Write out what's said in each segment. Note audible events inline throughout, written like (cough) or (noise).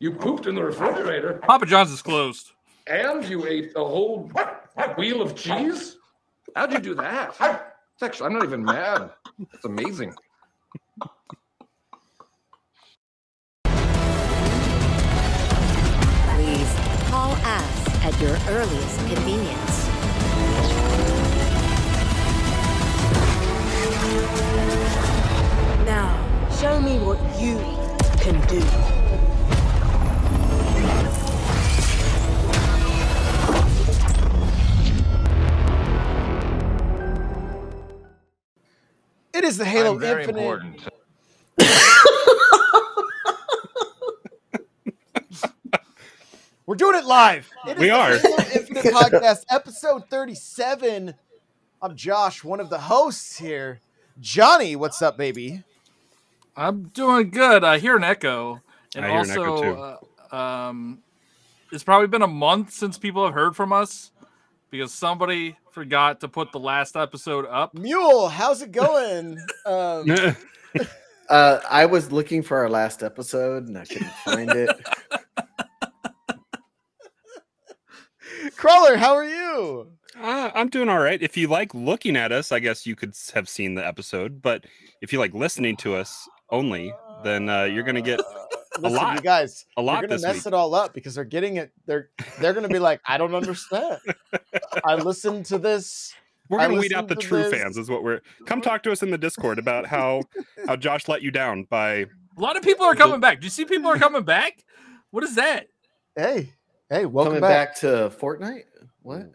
You pooped in the refrigerator Papa John's is closed. and you ate a whole wheel of cheese? How'd you do that? It's actually, I'm not even mad. It's amazing. Please call us at your earliest convenience. Now, show me what you can do. It is the Halo I'm very Infinite. important. (laughs) We're doing it live. It is We the are. Halo Infinite (laughs) podcast, episode 37. I'm Josh, one of the hosts here. Johnny, what's up, baby? I'm doing good. I hear an echo, and I hear an echo, also, uh, um, it's probably been a month since people have heard from us because somebody forgot to put the last episode up. Mule, how's it (laughs) going? um, (laughs) Uh, I was looking for our last episode and I couldn't find it. (laughs) Crawler, how are you? Uh, I'm doing all right. If you like looking at us, I guess you could have seen the episode. But if you like listening to us only, then uh, you're gonna get (laughs) Listen, lot. you guys, a you're lot gonna this mess week. it all up because they're getting it. They're they're gonna be like, I don't understand. I listened to this. We're I gonna weed out the true this. fans. Is what we're. Come talk to us in the Discord about how how Josh let you down by. A lot of people are coming back. Do you see people are coming back? What is that? Hey, hey, welcome Coming back. back. to Fortnite? What?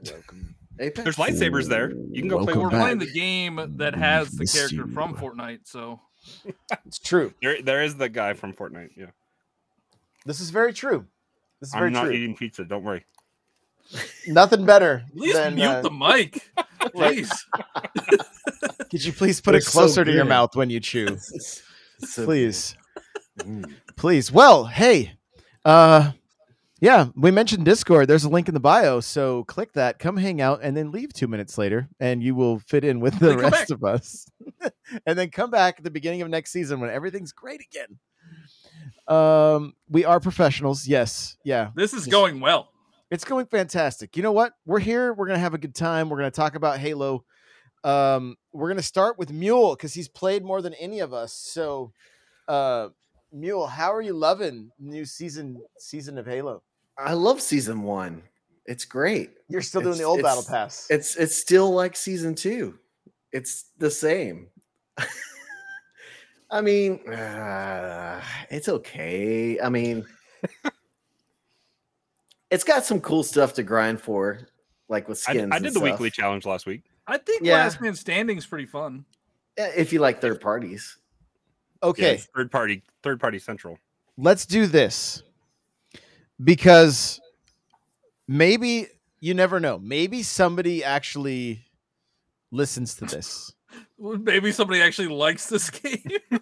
Apex? There's lightsabers there. You can go play. We're Welcome playing the game that has the character you. from Fortnite. So It's true. There, there is the guy from Fortnite. Yeah, This is very true. This is very true. I'm not true. eating pizza. Don't worry. Nothing better at least than mute uh, the mic. (laughs) please. (laughs) Could you please put They're it so closer to your mouth when you chew? (laughs) So Please. Mm. Please. Well, hey. Uh yeah, we mentioned Discord. There's a link in the bio, so click that, come hang out, and then leave two minutes later, and you will fit in with the rest of us. (laughs) and then come back at the beginning of next season when everything's great again. Um, we are professionals, yes, yeah. This is going well. It's going fantastic. You know what? We're here. We're gonna have a good time. We're gonna talk about Halo. Um, we're gonna start with Mule because he's played more than any of us. So, uh, Mule, how are you loving new season season of Halo? I love season one. It's great. You're still doing the old battle pass. It's it's still like season two. It's the same. (laughs) I mean, uh, it's okay. I mean, (laughs) it's got some cool stuff to grind for, like with I, skins. I and did the stuff. weekly challenge last week. I think Yeah. Last Man Standing is pretty fun. If you like third parties, okay, it's third party, third party central. let's do this because maybe you never know. Maybe somebody actually listens to this. (laughs) Maybe somebody actually likes this game. (laughs)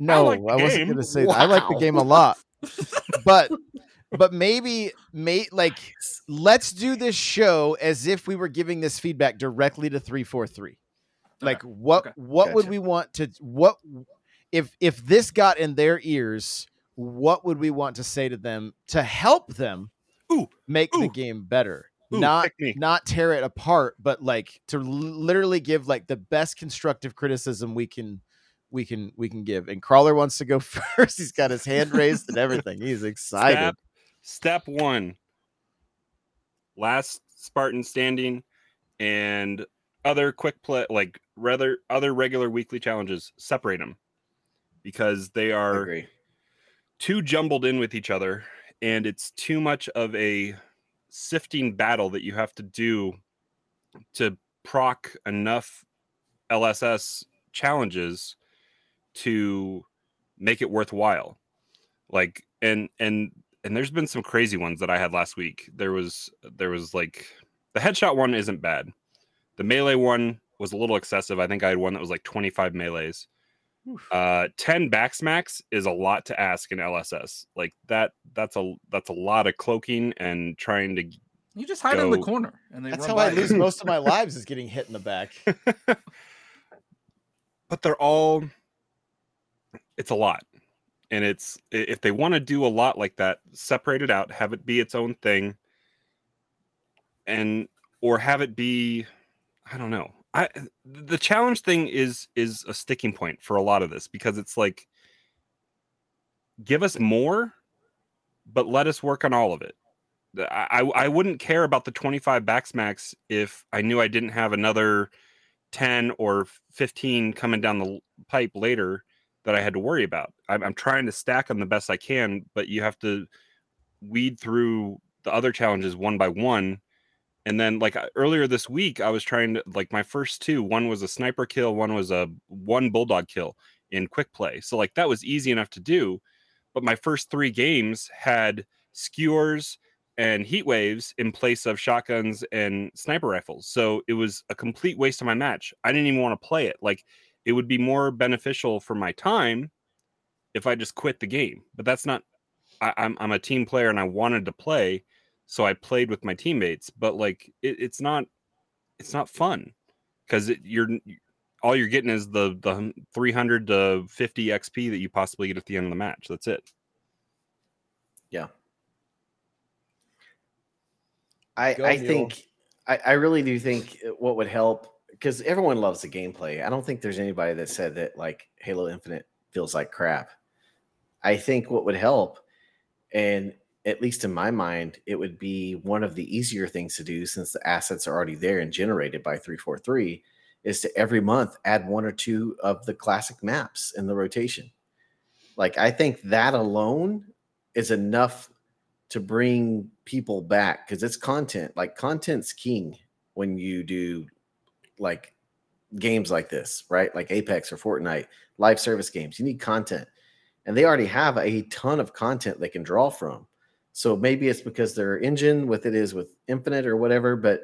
No, I, like the wasn't going to say that. I like the game a lot, but (laughs) but maybe may like let's do this show as if we were giving this feedback directly to three four three. Like what okay. what would we want to what if if this got in their ears? What would we want to say to them to help them Ooh, make the game better? ooh, not not tear it apart, but like to l- literally give like the best constructive criticism we can we can we can give. And Crawler wants to go (laughs) first. He's got his hand raised and everything. He's (laughs) excited. Step, step one. Last Spartan standing and other quick play like rather other regular weekly challenges separate them because they are agree. Too jumbled in with each other and it's too much of a sifting battle that you have to do to proc enough LSS challenges to make it worthwhile. Like and and and there's been some crazy ones that I had last week. There was there was like the headshot one isn't bad. The melee one was a little excessive. I think I had one that was like 25 melees. Uh 10 backsmacks is a lot to ask in LSS. Like that that's a that's a lot of cloaking and trying to You just hide in the corner and they That's run how I by lose most of my (laughs) lives is getting hit in the back. (laughs) but they're all it's a lot and it's if they want to do a lot like that, separate it out, have it be its own thing, and or have it be, I don't know. I the challenge thing is is a sticking point for a lot of this because it's like give us more, but let us work on all of it. I I wouldn't care about the 25 backsmacks if I knew I didn't have another 10 or 15 coming down the pipe later that I had to worry about. I'm, I'm trying to stack them the best I can, but you have to weed through the other challenges one by one. And then, like uh, earlier this week, I was trying to like my first two. One was a sniper kill, one was a one bulldog kill in quick play. So like that was easy enough to do. But my first three games had skewers and heat waves in place of shotguns and sniper rifles. So it was a complete waste of my match. I didn't even want to play it. Like it would be more beneficial for my time if I just quit the game. But that's not. I, I'm I'm a team player and I wanted to play, so I played with my teammates. But like it, it's not it's not fun because it, you're all you're getting is the the 300 to 50 XP that you possibly get at the end of the match. That's it. Yeah. I Go, I Mule. think I, I really do think what would help because everyone loves the gameplay. I don't think there's anybody that said that like Halo Infinite feels like crap. I think what would help, and at least in my mind, it would be one of the easier things to do since the assets are already there and generated by 343 is to every month add one or two of the classic maps in the rotation. Like I think that alone is enough to bring people back because it's content. Like content's king when you do like games like this, right? Like Apex or Fortnite, live service games. You need content. And they already have a ton of content they can draw from. So maybe it's because their engine with it is with Infinite or whatever, but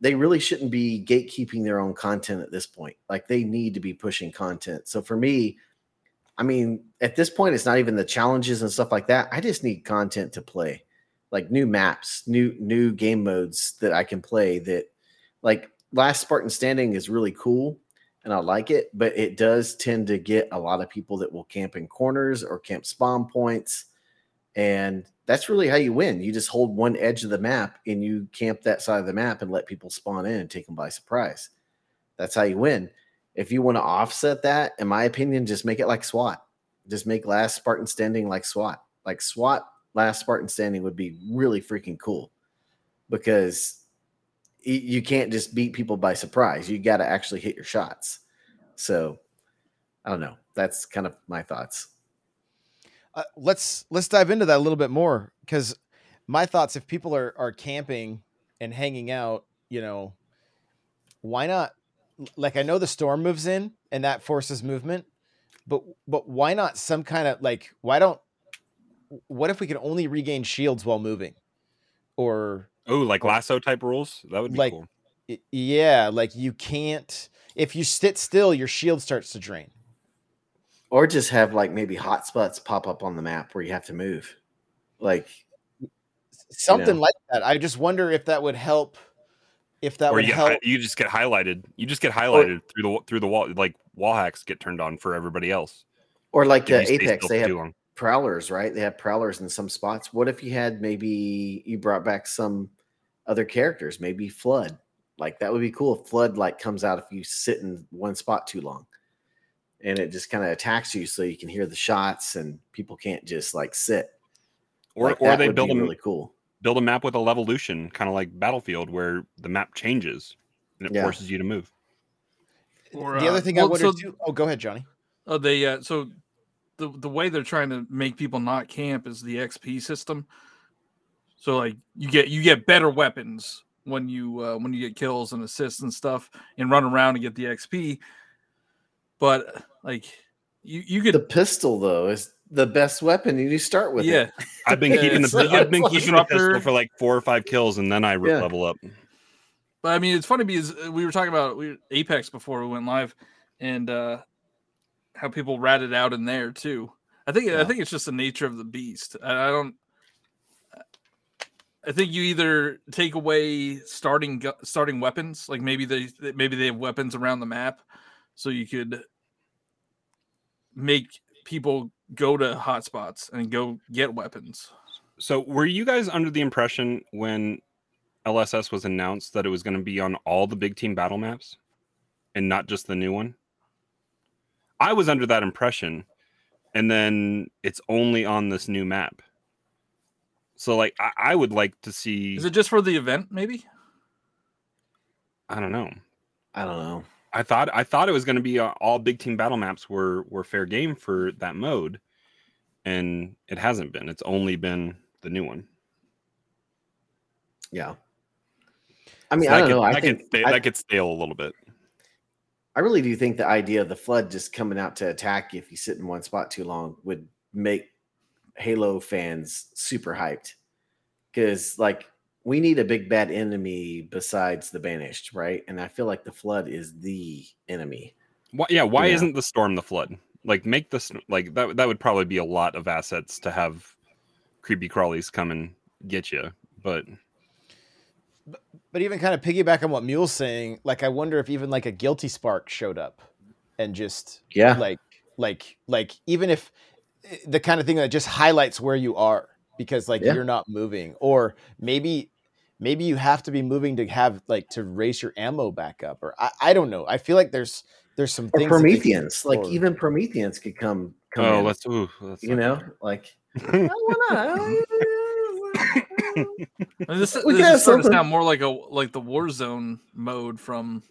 they really shouldn't be gatekeeping their own content at this point. Like they need to be pushing content. So for me, I mean, at this point, it's not even the challenges and stuff like that. I just need content to play, like new maps, new new game modes that I can play. That like Last Spartan Standing is really cool, and I like it, but it does tend to get a lot of people that will camp in corners or camp spawn points, and that's really how you win. You just hold one edge of the map and you camp that side of the map and let people spawn in and take them by surprise. That's how you win if you want to offset that, in my opinion, just make it like SWAT. Just make Last Spartan Standing like SWAT. Like SWAT, Last Spartan Standing would be really freaking cool because you can't just beat people by surprise. You got to actually hit your shots. So I don't know. That's kind of my thoughts. Uh, let's let's dive into that a little bit more because my thoughts if people are are camping and hanging out you know why not like i know the storm moves in and that forces movement but but why not some kind of like why don't what if we can only regain shields while moving or Oh, like lasso type rules. That would be Like- cool. Yeah like you can't if you sit still your shield starts to drain Or just have like maybe hot spots pop up on the map where you have to move. Like, something know. like that i just wonder if that would help if that or would you, help you just get highlighted. You just get highlighted through the through the wall. Like wall hacks get turned on for everybody else. or like if uh, Apex, they have prowlers, right? They have prowlers in some spots. What if you had maybe you brought back some other characters, maybe Flood? Like that would be cool. If Flood like comes out if you sit in one spot too long, and it just kind of attacks you, so you can hear the shots, and people can't just like sit. Or Like, or they build a really cool. build a map with a levolution, kind of like Battlefield, where the map changes and it Yeah. forces you to move. Or, the uh, other thing i well, wonder so- too oh go ahead johnny Oh, they uh, so the the way they're trying to make people not camp is the XP system. So like you get you get better weapons when you uh, when you get kills and assists and stuff and run around and get the XP. But like you you could The pistol though is the best weapon, and you start with yeah it. I've been keeping the like- I've been keeping the pistol for like four or five kills, and then I re- Yeah. level up. But I mean, it's funny because uh, we were talking about we Apex before we went live, and uh, how people ratted out in there too. I think I think it's just the nature of the beast. I, I don't. I think you either take away starting starting weapons, like maybe they maybe they have weapons around the map, so you could make people go to hotspots and go get weapons. So, were you guys under the impression when LSS was announced that it was going to be on all the big team battle maps and not just the new one? I was under that impression, and then it's only on this new map. So, like, I, I would like to see. Is it just for the event? Maybe. I don't know. I don't know. I thought I thought it was going to be uh, all big team battle maps were were fair game for that mode, and it hasn't been. It's only been the new one. Yeah. I mean, So I don't could- know. I that think could sta- I, that could stale a little bit. I really do think the idea of the flood just coming out to attack if you sit in one spot too long would make Halo fans super hyped. Because like we need a big bad enemy besides the banished, right? And I feel like the flood is the enemy. Why, yeah, why Yeah. isn't the storm the flood? Like make this like that that would probably be a lot of assets to have creepy crawlies come and get you. But But even kind of piggyback on what Mule's saying, like I wonder if even like a guilty spark showed up and just Yeah. like like like even if eh, the kind of thing that just highlights where you are because like Yeah. you're not moving or maybe maybe you have to be moving to have like to raise your ammo back up or I, I don't know. I feel like there's there's some Or things that they can Prometheans. Like even Prometheans could come come oh, in, let's ooh, let's you not- know, like (laughs) I wanna- (laughs) I mean, this We this got is starting to something. sound more like a like the Warzone mode from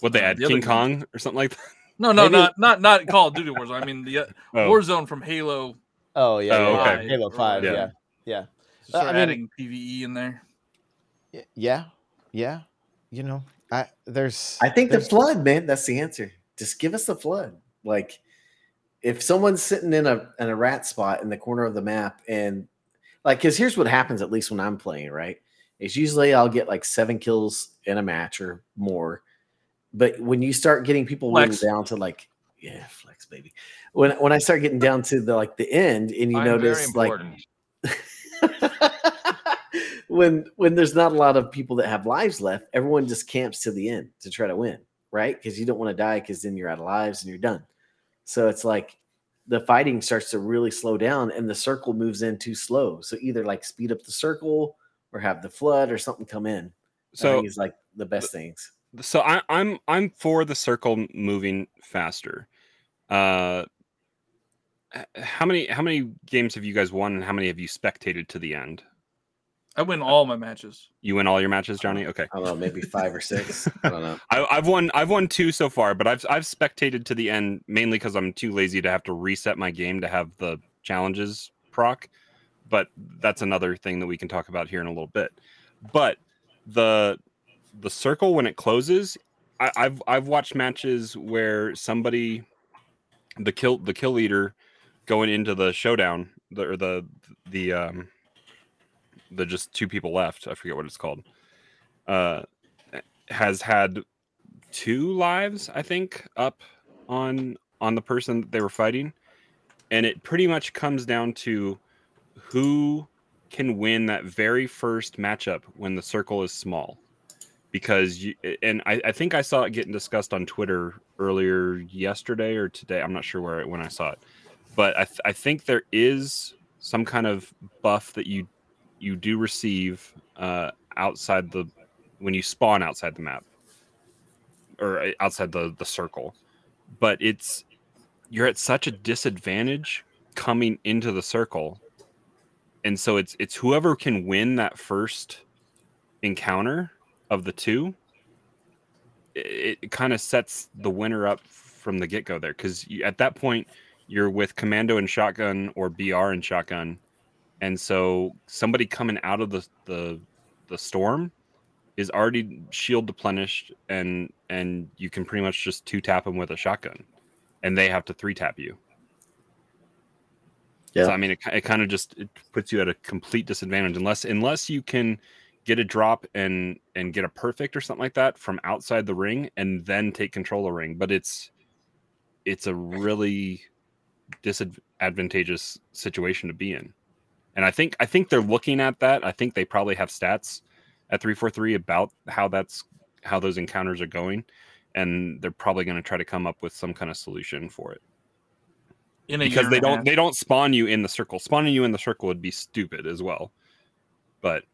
what they add the King games. Kong or something like that. no no Maybe- not not not Call of Duty Warzone. I mean the uh, Oh, Warzone from Halo. Oh yeah, Oh, yeah, okay. Halo Five, Yeah. yeah, yeah, Just Uh, start I mean- adding PVE in there. Yeah, yeah. You know, I there's I think the flood, man, that's the answer. Just give us the flood. Like if someone's sitting in a in a rat spot in the corner of the map and like cuz here's what happens at least when I'm playing, right? Is usually I'll get like 7 kills in a match or more. But when you start getting people Flex. down to like yeah, flex baby. When when I start getting down to the like the end and you I'm very notice like important. (laughs) (laughs) when when there's not a lot of people that have lives left, everyone just camps to the end to try to win, right? Because you don't want to die because then you're out of lives and you're done. So it's like the fighting starts to really slow down and the circle moves in too slow. So either like speed up the circle or have the flood or something come in. So he's like the best things. so I, am I'm I'm for the circle moving faster. Uh, how many how many games have you guys won, and how many have you spectated to the end? I win all my matches. You win all your matches, Johnny. Okay, I don't know, maybe five or six. (laughs) I don't know. I, I've won I've won two so far, but I've I've spectated to the end mainly because I'm too lazy to have to reset my game to have the challenges proc. But that's another thing that we can talk about here in a little bit. But the the circle when it closes, I, I've I've watched matches where somebody the kill the kill leader going into the showdown the or the the um the just two people left. I forget what it's called. Uh, has had two lives, I think, up on on the person that they were fighting, and it pretty much comes down to who can win that very first matchup when the circle is small. Because you and I, I think I saw it getting discussed on Twitter earlier yesterday or today. I'm not sure where when I saw it, but I, th- I think there is some kind of buff that you you do receive uh, outside the when you spawn outside the map. Or uh, outside the the circle. But it's you're at such a disadvantage coming into the circle. And so it's it's whoever can win that first encounter of the two it, it kind of sets the winner up from the get-go there. Because at that point you're with commando and shotgun or br and shotgun. And so somebody coming out of the the, the storm is already shield deplenished and and you can pretty much just two tap them with a shotgun and they have to three tap you Yeah. so i mean it, it kind of just it puts you at a complete disadvantage unless unless you can get a drop and and get a perfect or something like that from outside the ring and then take control of the ring. But it's it's a really disadvantageous situation to be in and I think I think they're looking at that. I think they probably have stats at 343 about how that's how those encounters are going and they're probably going to try to come up with some kind of solution for it. In a because year they don't half. they don't spawn you in the circle. Spawning you in the circle would be stupid as well. But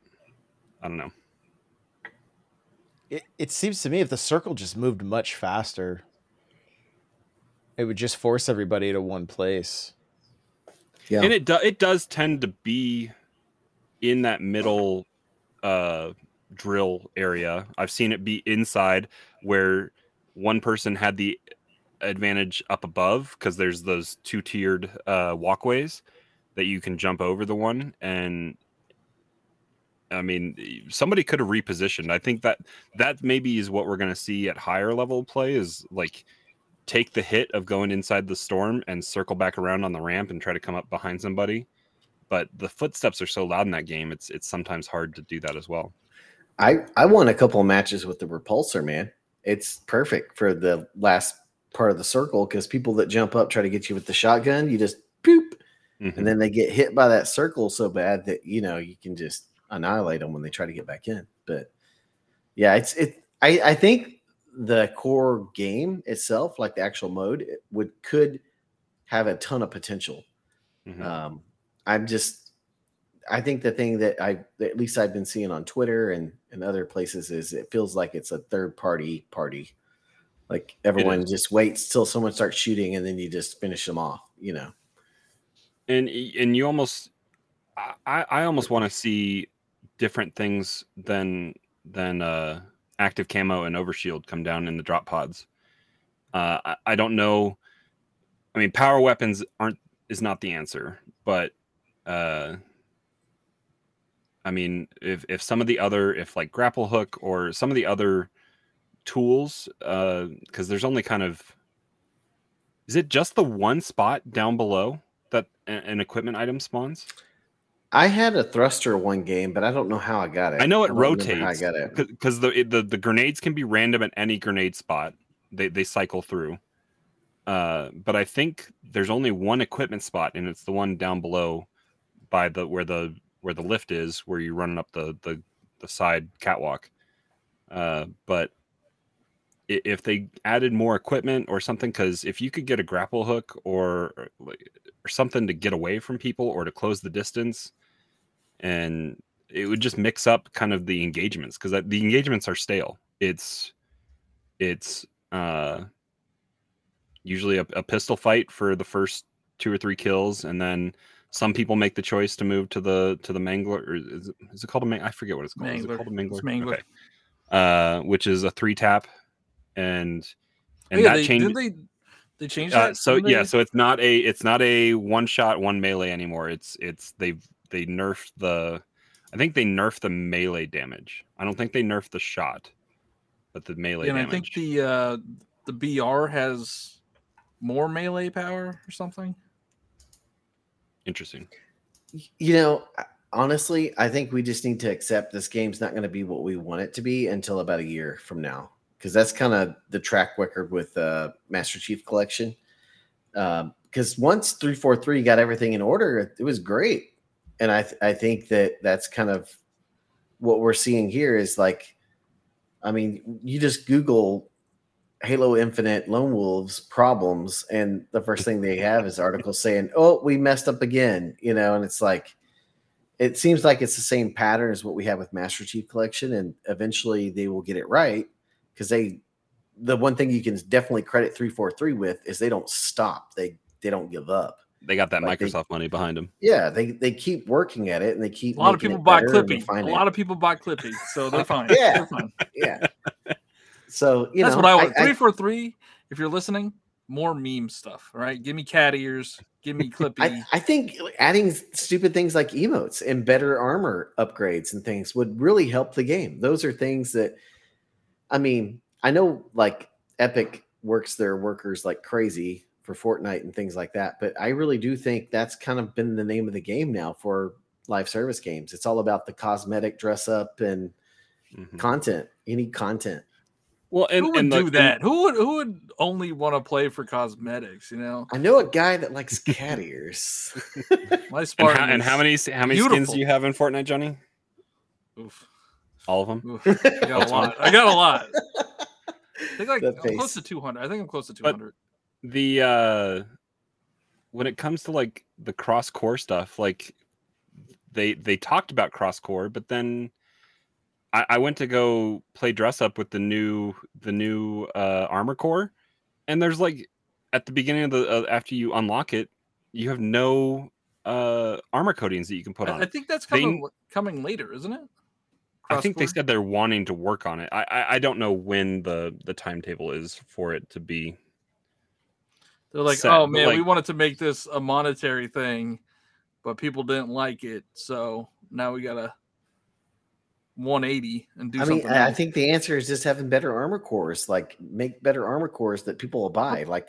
I don't know. It, it seems to me if the circle just moved much faster, it would just force everybody to one place. Yeah. And it do, it does tend to be in that middle uh drill area. I've seen it be inside where one person had the advantage up above because there's those two tiered uh walkways that you can jump over the one and I mean somebody could have repositioned. I think that that maybe is what we're going to see at higher level play is like take the hit of going inside the storm and circle back around on the ramp and try to come up behind somebody. But the footsteps are so loud in that game, it's it's sometimes hard to do that as well. I I won a couple of matches with the repulsor, man. It's perfect for the last part of the circle because people that jump up try to get you with the shotgun, you just poop, Mhm. and then they get hit by that circle so bad that you know you can just annihilate them when they try to get back in. But yeah, it's it. I I think the core game itself, like the actual mode, it would could have a ton of potential. Mhm. Um, I'm just, I think the thing that I, at least I've been seeing on Twitter and and other places is it feels like it's a third party party. Like everyone just waits till someone starts shooting and then you just finish them off. You know. and and you almost i i almost want to see different things than than uh active camo and overshield come down in the drop pods uh I, I don't know i mean power weapons aren't is not the answer but uh i mean if if some of the other if like grapple hook or some of the other tools uh because there's only kind of is it just the one spot down below that a- an equipment item spawns? I had a thruster one game, but I don't know how I got it. I know it remember How I got it. because the, the the grenades can be random at any grenade spot. They they cycle through. Uh, but I think there's only one equipment spot, and it's the one down below, by the where the where the lift is, where you're running up the the the side catwalk. Uh, but if they added more equipment or something, because if you could get a grapple hook or or or something to get away from people or to close the distance, and it would just mix up kind of the engagements because the engagements are stale. It's it's uh usually a, a pistol fight for the first two or three kills, and then some people make the choice to move to the to the mangler. Or is it, is it called a mang? I forget what it's called. Is it Mangler. called a mangler? It's mangler. Okay. Uh, which is a three tap, and and Oh, yeah, that they, change. they they changed Uh, that? so yeah, so it's not a it's not a one shot one melee anymore. It's it's they've they nerfed the I think they nerfed the melee damage. I don't think they nerfed the shot, but the melee and I think the uh the BR has more melee power or something. Interesting. You know, honestly, I think we just need to accept this game's not going to be what we want it to be until about a year from now, because that's kind of the track record with uh, Master Chief Collection. Because once three four three got everything in order, it was great, and I th- I think that that's kind of what we're seeing here is like, I mean, you just Google Halo Infinite Lone Wolves problems, and the first thing they have is articles saying, "Oh, we messed up again," you know, and it's like, it seems like it's the same pattern as what we have with Master Chief Collection, and eventually they will get it right because they, the one thing you can definitely credit three four three with is they don't stop, they they don't give up. They got that Like they- Microsoft money behind them. Yeah, they they keep working at it, and they keep A lot of people it buy Clippy. A lot it. of people buy Clippy, so they're (laughs) fine. Yeah. They're fine. yeah. So you That's know, what I want. I- Three four three. If you're listening, more meme stuff. All right, give me cat ears. Give me (laughs) Clippy. I, I think adding stupid things like emotes and better armor upgrades and things would really help the game. Those are things that, I mean, I know like Epic works their workers like crazy for Fortnite and things like that, but I really do think that's kind of been the name of the game now for live service games. It's all about the cosmetic dress up and Mhm. content. any content. Well, and who would and do like- that? Who would who would only want to play for cosmetics? You know, I know a guy that likes cat (laughs) ears. my (laughs) And, Spartan. how, and how is- many how many skins do you have in Fortnite, Johnny? Oof, All of them. oof. I got a lot. I got a lot. (laughs) I think like I'm close to 200. I think I'm close to But- 200. The uh when it comes to like the cross core stuff, like they they talked about cross core, but then I, I went to go play dress up with the new the new uh, armor core, and there's like at the beginning of the uh, after you unlock it, you have no uh armor coatings that you can put on I it. think that's They- coming coming later, isn't it? I think they said they're wanting to work on it. I, I I don't know when the the timetable is for it to be. They're like, set, oh but, man, we wanted to make this a monetary thing, but people didn't like it, so now we gotta 180 and do I mean, something. I I think the answer is just having better armor cores. Like, make better armor cores that people will buy. Like,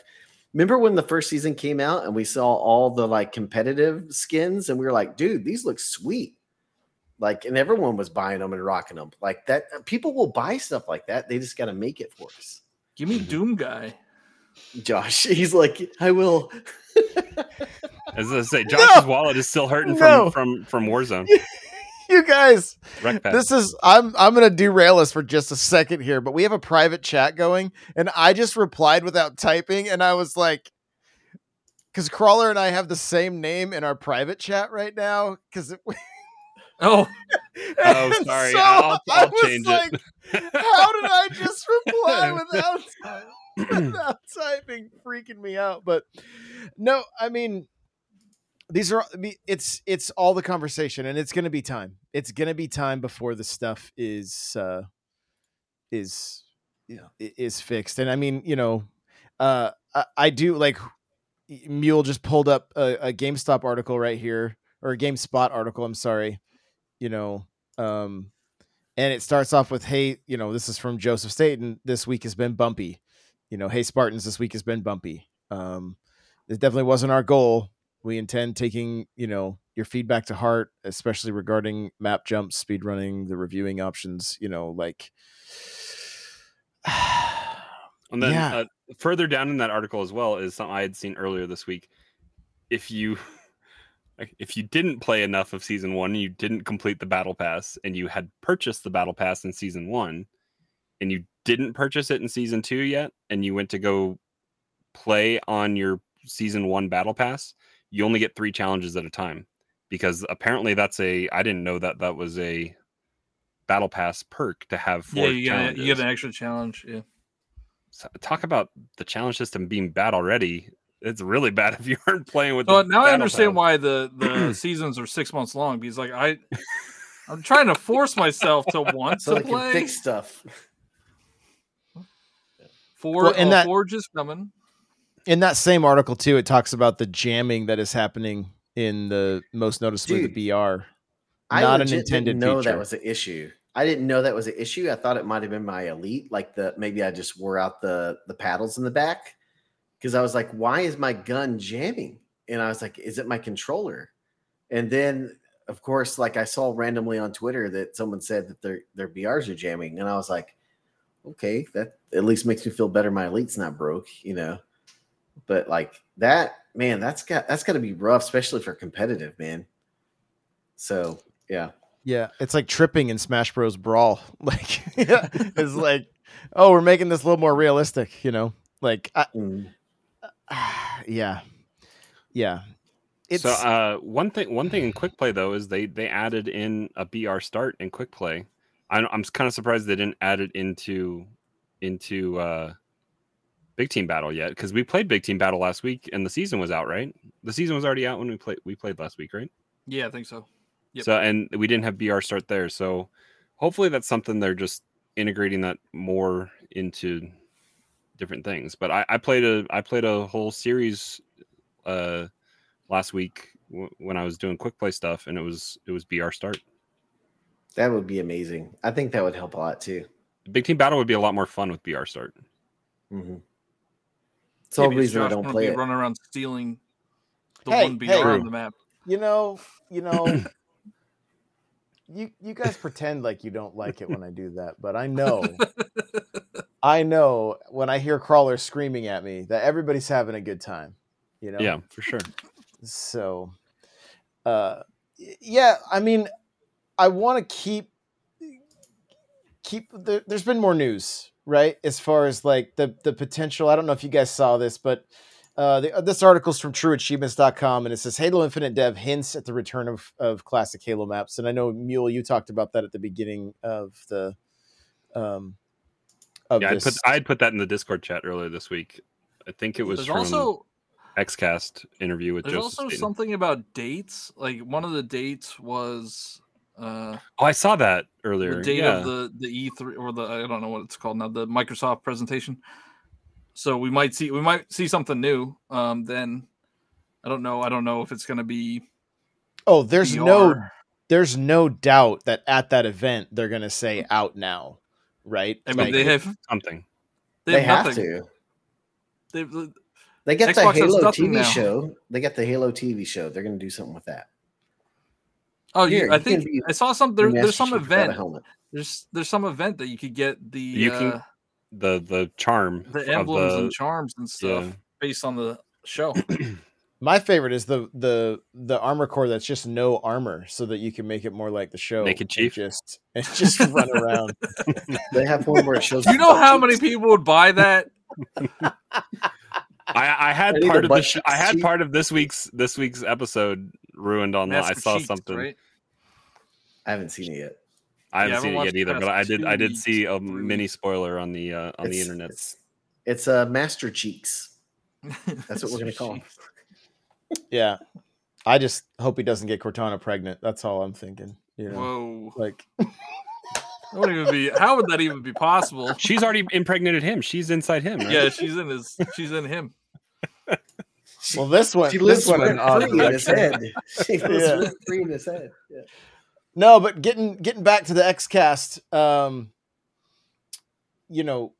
remember when the first season came out and we saw all the like competitive skins, and we were like, dude, these look sweet. Like, and everyone was buying them and rocking them. Like that, people will buy stuff like that. They just got to make it for us. Give me mm-hmm. Doom Guy. Josh, (laughs) he's like, I will. As I say, (laughs) Josh's wallet is still hurting from No. from from Warzone. (laughs) You guys, this is I'm I'm gonna derail us for just a second here, but we have a private chat going, and I just replied without typing, and I was like, because Crawler and I have the same name in our private chat right now, because Oh, Oh, sorry. I'll- I'll change it. how did I just reply without (clears throat) without typing? Freaking me out. But no, I mean, these are it's it's all the conversation, and it's gonna be time. It's gonna be time before the stuff is uh is Yeah. i- is fixed. And I mean, you know, uh I, I do like Mule just pulled up a, a GameStop article right here, or a GameSpot article. I'm sorry, you know, um, and it starts off with, "Hey, you know, this is from Joseph Staten. This week has been bumpy. You know, hey Spartans, this week has been bumpy. Um, this definitely wasn't our goal. We intend taking, you know, your feedback to heart, especially regarding map jumps, speed running, the reviewing options. You know, like." (sighs) And then Yeah. uh, further down in that article as well is something I had seen earlier this week. If you (laughs) if you didn't play enough of season one, you didn't complete the battle pass, and you had purchased the battle pass in season one, and you didn't purchase it in season two yet, and you went to go play on your season one battle pass, you only get three challenges at a time because apparently that's a I didn't know that that was a battle pass perk to have four yeah, you get, you get an extra challenge. Yeah. so- talk about the challenge system being bad already. It's really bad (laughs) if you aren't playing with. So the now I understand pass. why the the (clears throat) seasons are six months long because like I, I'm trying to force myself to (laughs) want So to they can play. fix stuff. Four, Well, in oh, that- Forge is coming. in that same article too, it talks about the jamming that is happening in the most noticeably Dude, the BR. I Not an intended didn't know feature. that was an issue. I didn't know that was an issue. I thought it might have been my elite, like the maybe I just wore out the the paddles in the back because I was like, why is my gun jamming? And I was like, is it my controller? And then of course, like I saw randomly on Twitter that someone said that their their BRs are jamming, and I was like, okay, that at least makes me feel better. My elite's not broke, you know. But like that, man, that's got that's got to be rough, especially for competitive, man. So yeah. Yeah, it's like tripping in Smash Bros. Brawl. (laughs) Like, it's like, oh, we're making this a little more realistic, you know? Like, I, Mm. (sighs) yeah, yeah. It's so uh, one thing, one thing in quick play though is they they added in a BR start in quick play. I'm I'm kind of surprised they didn't add it into into uh, big team battle yet because we played big team battle last week and the season was out, right? The season was already out when we played we played last week, right? Yeah, I think so. Yep. So and we didn't have BR start there. So hopefully that's something they're just integrating that more into different things. But I, I played a I played a whole series uh last week w- when I was doing quick play stuff and it was it was BR start. That would be amazing. I think that would help a lot too. Big team battle would be a lot more fun with BR start. Mm-hmm. It's the Yeah, whole because reason I don't play be it. running around stealing the Hey, one BR hey. on the map. you know, you know, (coughs) you you guys pretend like you don't like it when I do that, but I know, (laughs) I know when I hear crawlers screaming at me that everybody's having a good time. You know, Yeah, for sure. so uh yeah i mean i want to keep keep there, there's been more news right as far as like the the potential i don't know if you guys saw this but Uh, the, this article's from trueachievements.com and it says Halo Infinite dev hints at the return of, of classic Halo maps. And I know Mule, you talked about that at the beginning of the um of Yeah, I'd put I'd put that in the Discord chat earlier this week. I think it was There's from also XCast interview with there's Joseph. also Staten. something about dates. Like one of the dates was uh Oh, I saw that earlier. the date yeah. of the the E3 or the I don't know what it's called now, the Microsoft presentation. So we might see we might see something new. Um then I don't know. I don't know if it's gonna be oh, there's no there's no doubt that at that event they're gonna say out now, right? I mean Like, they have something. they, They, have, have to. They've, They get Xbox the Halo TV now. show. They get the Halo TV show. They're going to do something with that. Oh, Here, you, I think be I saw some. There, there's some Chief without a event. There's there's some event that you could get the You can- uh, The the charm the emblems the- and charms and stuff yeah. based on the show. (clears throat) My favorite is the the the armor core that's just no armor, so that you can make it more like the show. Naked and Chief? just and (laughs) just run around. (laughs) They have one where it shows. Do you know how many people would buy that? (laughs) I, I had I part of the sh- I had part of this week's this week's episode ruined on. the- I saw Cheeks, something. right? I haven't seen it yet. I haven't seen haven't it yet either, but I did. I did see a mini spoiler on the uh, on the internet. It's, it's uh, Master Cheeks. (laughs) That's what we're gonna call him. (laughs) Yeah, I just hope he doesn't get Cortana pregnant. That's all I'm thinking. You know, Whoa! like (laughs) That wouldn't even be. How would that even be possible? She's already impregnated him. She's inside him. Right? Yeah, she's in his. She's in him. Well, this one, She this lives one, an odd free in his head. (laughs) She lives Yeah. free in his head. Yeah. No, but getting getting back to the XCast, um, you know,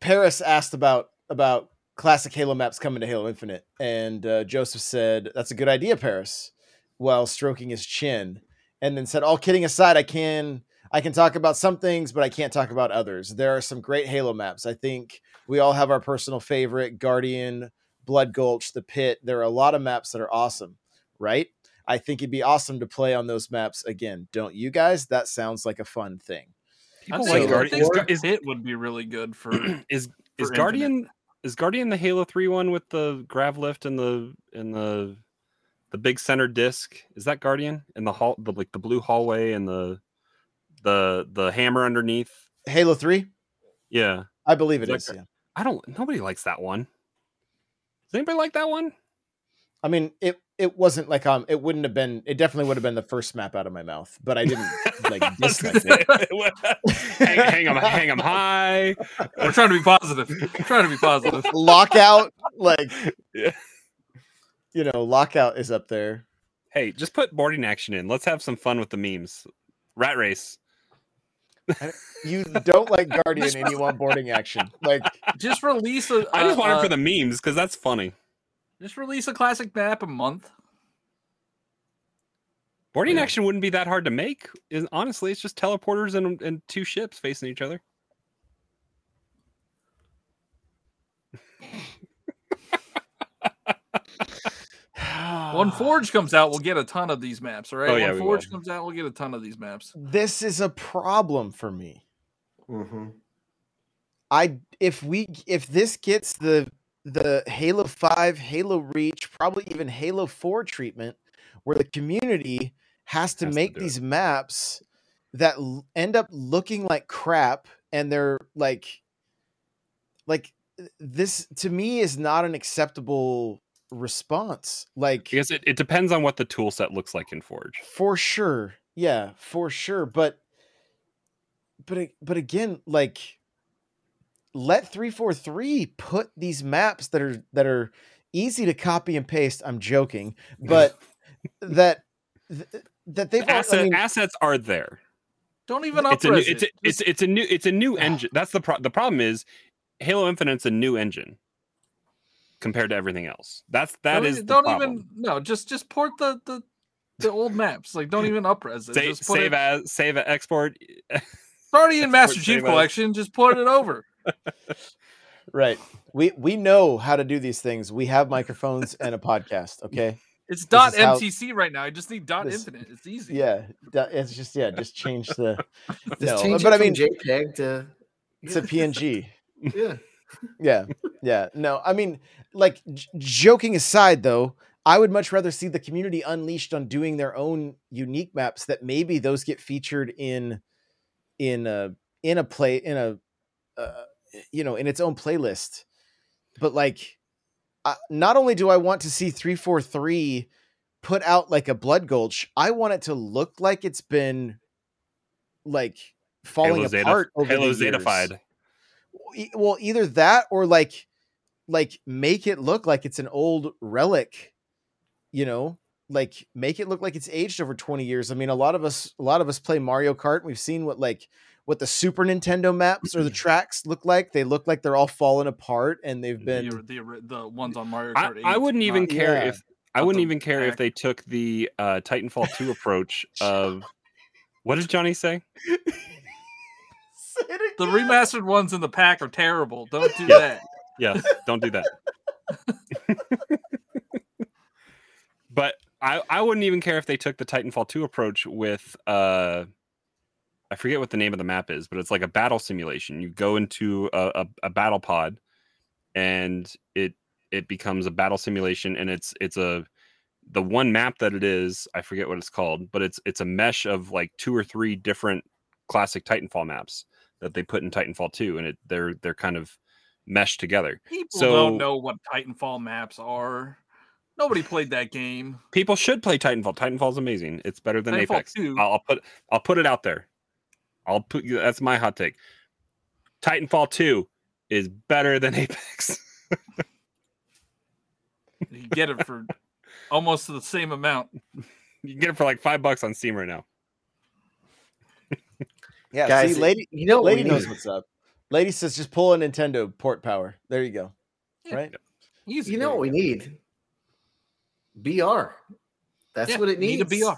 Paris asked about about classic Halo maps coming to Halo Infinite, and uh, Joseph said that's a good idea, Paris, while stroking his chin, and then said, "All kidding aside, I can I can talk about some things, but I can't talk about others. There are some great Halo maps. I think we all have our personal favorite: Guardian, Blood Gulch, The Pit. There are a lot of maps that are awesome, right?" I think it'd be awesome to play on those maps again. Don't you guys? That sounds like a fun thing. People I like Guardian. Is, the Gu- is, pit would be really good for. (clears throat) is, is for Guardian is Guardian the Halo Three one with the grav lift and the and the the big center disc? Is that Guardian in the hall the like the blue hallway and the the the hammer underneath? Halo 3? Yeah, I believe it Is is. that Yeah. I don't. Nobody likes that one. Does anybody like that one? I mean, it it wasn't like um it wouldn't have been it definitely would have been the first map out of my mouth, but I didn't like (laughs) dislike it. hang, hang 'em- hang 'em high. We're trying to be positive. We're trying to be positive. (laughs) Lockout, like Yeah. you know, lockout is up there. Hey, just put boarding action in. Let's have some fun with the memes. Rat race. You don't like Guardian and you want boarding action. Like Just release a. I just uh, want it for the memes because that's funny. Just release a classic map a month. Boarding Yeah. action wouldn't be that hard to make. Is honestly, it's just teleporters and, and two ships facing each other. (sighs) When Forge comes out, we'll get a ton of these maps. right? Oh, yeah, when Forge will. comes out, we'll get a ton of these maps. this is a problem for me. Mm-hmm. I if we if this gets the the Halo 5, Halo Reach, probably even Halo 4 treatment where the community has to Has make do these maps that l- end up looking like crap and they're like like this to me is not an acceptable response. Like Because it, it depends on what the tool set looks like in Forge. for sure yeah for sure but but but again like let 343 put these maps that are that are easy to copy and paste i'm joking but (laughs) that th- that they've al- Asset, I mean, assets are there. Don't even It's a new, upres it's a, it's it's a new it's a new ah. engine. That's the pro- the problem is Halo Infinite's a new engine compared to everything else. That's that don't, is the don't problem. even no. Just just port the the the old maps. Like don't even upres it. Save, just save it, as save as export. (laughs) it's already in Master export Chief save as. Collection. Just port it over. (laughs) right we we know how to do these things we have microphones and a podcast (laughs) okay It's dot is how- MCC right now. I just need dot this- infinite. It's easy. yeah it's just yeah just change the Just no change but it i mean from JPEG to it's a png yeah. Yeah, yeah. No, I mean, like j- joking aside, though, I would much rather see the community unleashed on doing their own unique maps. That maybe those get featured in, in a in a play in a, uh, you know, in its own playlist. But like, uh, not only do I want to see three four three put out like a Blood Gulch, I want it to look like it's been like falling Halo Zeta, apart over Halo the years Zetafied. e- well either that or like like make it look like it's an old relic you know like make it look like it's aged over 20 years i mean a lot of us a lot of us play mario kart and we've seen what like what the super nintendo maps or the (clears throat) tracks look like they look like they're all falling apart and they've been the, the the ones on Mario I, Kart. I 8, wouldn't even not- care Yeah. if I wouldn't even care if they took the uh, Titanfall 2 approach (laughs) of what did Johnny say? (laughs) (laughs) the remastered ones in the pack are terrible. Don't do Yeah. that. Yes, don't do that. (laughs) but I, I wouldn't even care if they took the Titanfall 2 approach with uh I forget what the name of the map is, but it's like a battle simulation. You go into a, a, a battle pod and it it becomes a battle simulation and it's it's a the one map that it is, I forget what it's called, but it's it's a mesh of like two or three different classic Titanfall maps that they put in Titanfall 2 and it they're they're kind of meshed together. People So- don't know what Titanfall maps are. Nobody played that game. People should play Titanfall. Titanfall's amazing. It's better than Titanfall Apex. 2. I'll, I'll put I'll put it out there. I'll put you. that's my hot take. Titanfall 2 is better than (laughs) Apex. You get it for almost the same amount. (laughs) you can get it for like five bucks on Steam right now. Yeah Guys, see lady you know lady knows what's up lady says just pull a nintendo port power there you go Yeah. right Easy. You know what we need? BR. That's Yeah, what it needs. need needs. a BR.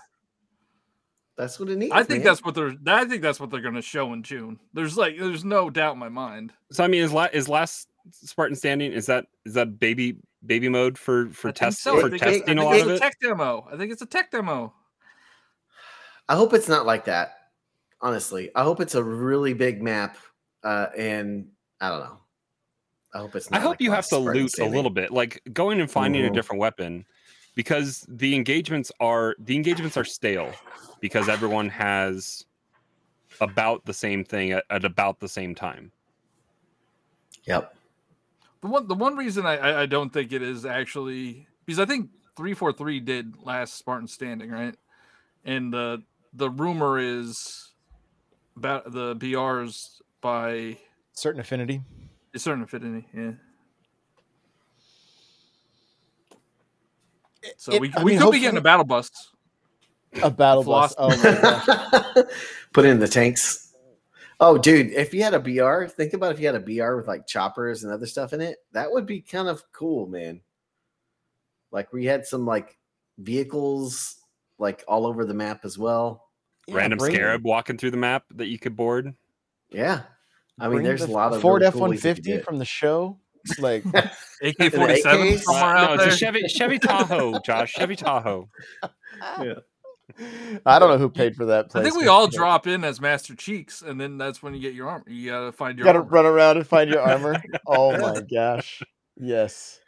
That's what it needs. I think man. that's what they're. I think that's what they're going to show in June. There's like, there's no doubt in my mind. So I mean, is la- is last Spartan standing? Is that is that baby baby mode for for I think test so. For think it's- testing I a think lot it's of a it? tech demo. I think it's a tech demo. I hope it's not like that. Honestly, I hope it's a really big map, uh, and I don't know. I hope it's. I hope like you have to Spartan loot a little bit, like going and finding a Mhm. different weapon, because the engagements are the engagements are stale, because everyone has about the same thing at, at about the same time. Yep. The one, the one reason I, I, I don't think it is actually because I think three four three did last Spartan standing right, and the the rumor is about the BRs by certain affinity a certain affinity. Yeah. So It- we, I we mean, could be getting a battle bus. a battle bus oh my gosh (laughs) Put in the tanks. Oh, dude, if you had a BR, think about if you had a BR with like choppers and other stuff in it. That would be kind of cool, man. Like we had some like vehicles like all over the map as well. Yeah, Random bring- scarab walking through the map that you could board. Yeah. I mean, there's the a lot of Ford F cool one ways you could do fifty it. from the show. It's Like (laughs) AK forty seven somewhere out no, there. it's a Chevy Chevy Tahoe, Josh. Chevy Tahoe. (laughs) yeah. I don't know who paid for that. I think we all drop in as Master Cheeks, and then that's when you get your armor. You gotta find your. You your gotta armor. run around and find your (laughs) armor. Oh my gosh! Yes,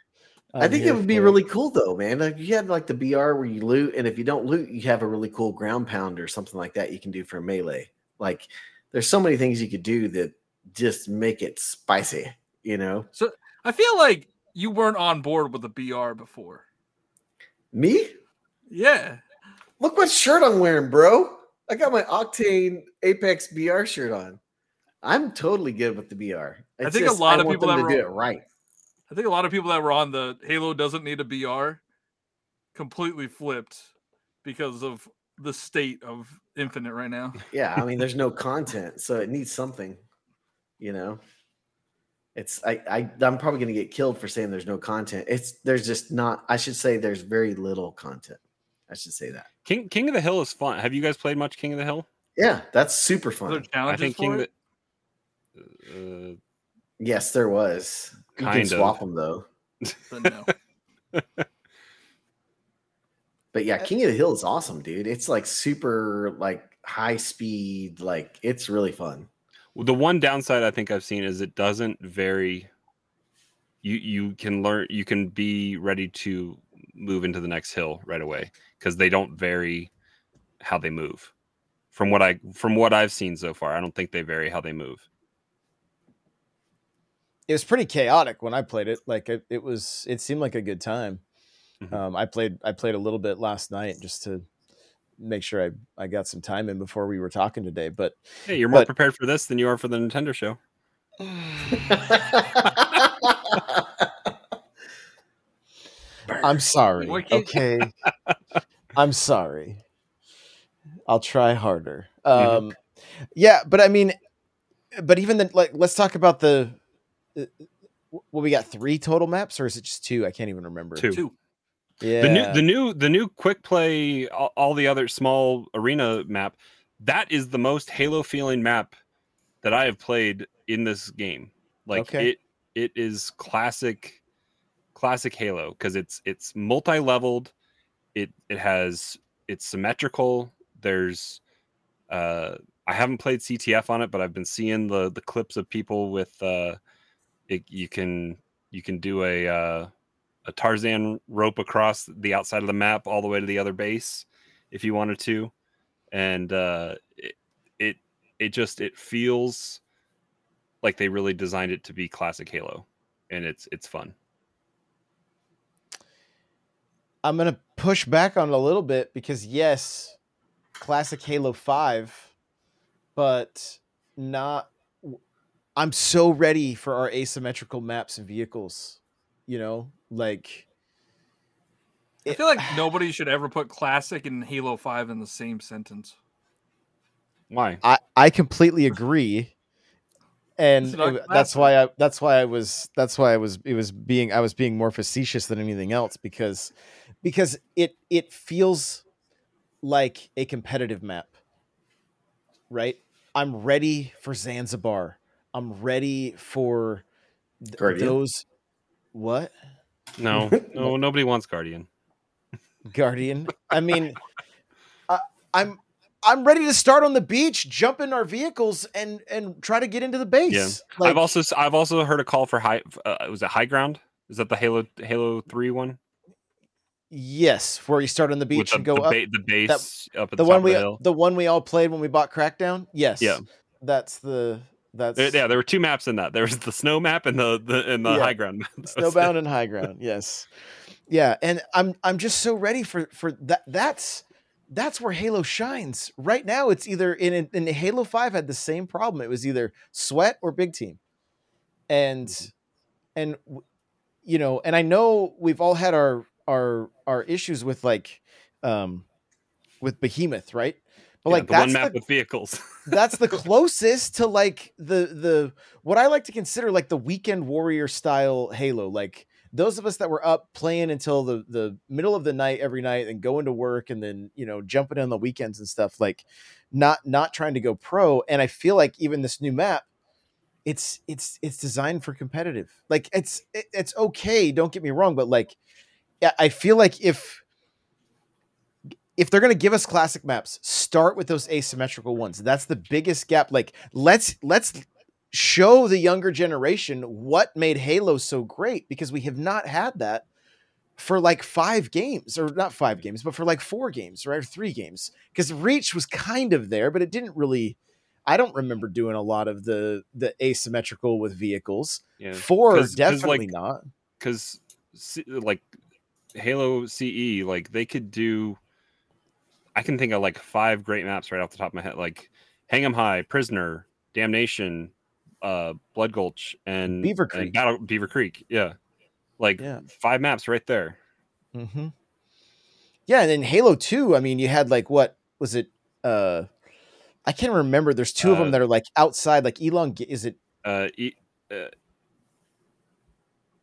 I think it would be for really cool though, man. Like you had like the BR where you loot, and if you don't loot, you have a really cool ground pound or something like that you can do for melee. Like there's so many things you could do that just make it spicy, you know? So I feel like you weren't on board with the BR before. Me? Yeah. Look what shirt I'm wearing, bro. I got my Octane Apex BR shirt on. I'm totally good with the BR. I It's think a just lot of want people them that to do it right. I think a lot of people that were on the Halo doesn't need a BR completely flipped because of the state of Infinite right now. (laughs) Yeah, I mean, there's no content, so it needs something. You know, it's I, I I'm probably gonna get killed for saying there's no content. It's there's just not. I should say there's very little content. I should say that. King King of the Hill is fun. Have you guys played much King of the Hill? Yeah, that's super Are there fun. I challenges think for King of it? the uh, Yes, there was. You Kind can of. swap them though. Then no. (laughs) But yeah, uh, King of the Hill is awesome, dude. It's like super like high speed. Like it's really fun. the one downside I think I've seen is it doesn't vary. you you can learn you can be ready to move into the next hill right away because they don't vary how they move. From what I from what I've seen so far, I don't think they vary how they move. It was pretty chaotic when I played it. Like it, it was, it seemed like a good time. Mhm. Um, I played, I played a little bit last night just to make sure I, I got some time in before we were talking today. But Hey, you're more But- prepared for this than you are for the Nintendo show. (laughs) I'm sorry. Okay, I'm sorry. I'll try harder. Mhm. Um, yeah, but I mean, but even then, like, let's talk about the. Uh, Well, we got three total maps, or is it just two? I can't even remember. Two. Two. Yeah. The new the new the new quick play all, all the other small arena map, that is the most Halo feeling map that I have played in this game. Like Okay. it it is classic classic Halo because it's it's multi-leveled. It it has it's symmetrical. There's uh I haven't played CTF on it, but I've been seeing the the clips of people with uh it, you can you can do a uh a Tarzan rope across the outside of the map all the way to the other base if you wanted to. And uh it it, it just it feels like they really designed it to be classic Halo and it's it's fun. I'm gonna push back on it a little bit because yes, classic Halo Five, but not. I'm so ready for our asymmetrical maps and vehicles. You know, like I feel like (sighs) nobody should ever put classic and Halo 5 in the same sentence. Why? I I completely (laughs) agree, and it- that's why I that's why I was that's why I was it was being I was being more facetious than anything else because because it it feels like a competitive map, right? I'm ready for Zanzibar. I'm ready for th- Guardian? those. What No, (laughs) no, nobody wants Guardian. Guardian? I mean, I, I'm I'm ready to start on the beach, jump in our vehicles, and and try to get into the base. Yeah. Like, I've also I've also heard a call for high. Uh, was it High Ground? Is that the Halo Halo Three one? yes, where you start on the beach the, and go the, up. ba- the base up at the the, one top we of the hill. the one we all played when we bought Crackdown. Yes. Yeah. That's the that's There- yeah, there were two maps in that. There was the snow map and the the and the Yeah. high ground. It. (laughs) snowbound and high ground. Yes. Yeah, and I'm I'm just so ready for for that. That's that's where Halo shines right now. It's either in in Halo Five had the same problem. It was either sweat or big team, and and you know, and I know we've all had our our our issues with like um with Behemoth, right? But Yeah, like the one map the, with vehicles. (laughs) that's the closest to like the the what I like to consider like the weekend warrior style Halo. Like those of us that were up playing until the the middle of the night every night and going to work and then you know jumping in on the weekends and stuff. Like not not trying to go pro. And I feel like even this new map, it's it's it's designed for competitive. Like it's it, it's okay. Don't get me wrong, but like I feel like if if they're going to give us classic maps, start with those asymmetrical ones. That's the biggest gap. Like let's let's show the younger generation what made Halo so great because we have not had that for like 5 games or not 5 games, but for like 4 games, right? Or 3 games. Cuz Reach was kind of there, but it didn't really I don't remember doing a lot of the the asymmetrical with vehicles. yeah, 4 'Cause- 'cause, definitely like, not. because like Halo CE, like they could do. I can think of like five great maps right off the top of my head, like Hang 'em High, Prisoner, Damnation, uh, Blood Gulch, and Beaver and Creek. Battle Beaver Creek. Yeah, like Yeah. five maps right there. hmm Yeah, and then Halo Two. I mean, you had like what was it? Uh, I can't remember. There's two of Uh, them that are like outside, like elong. Is it? Uh, e- uh,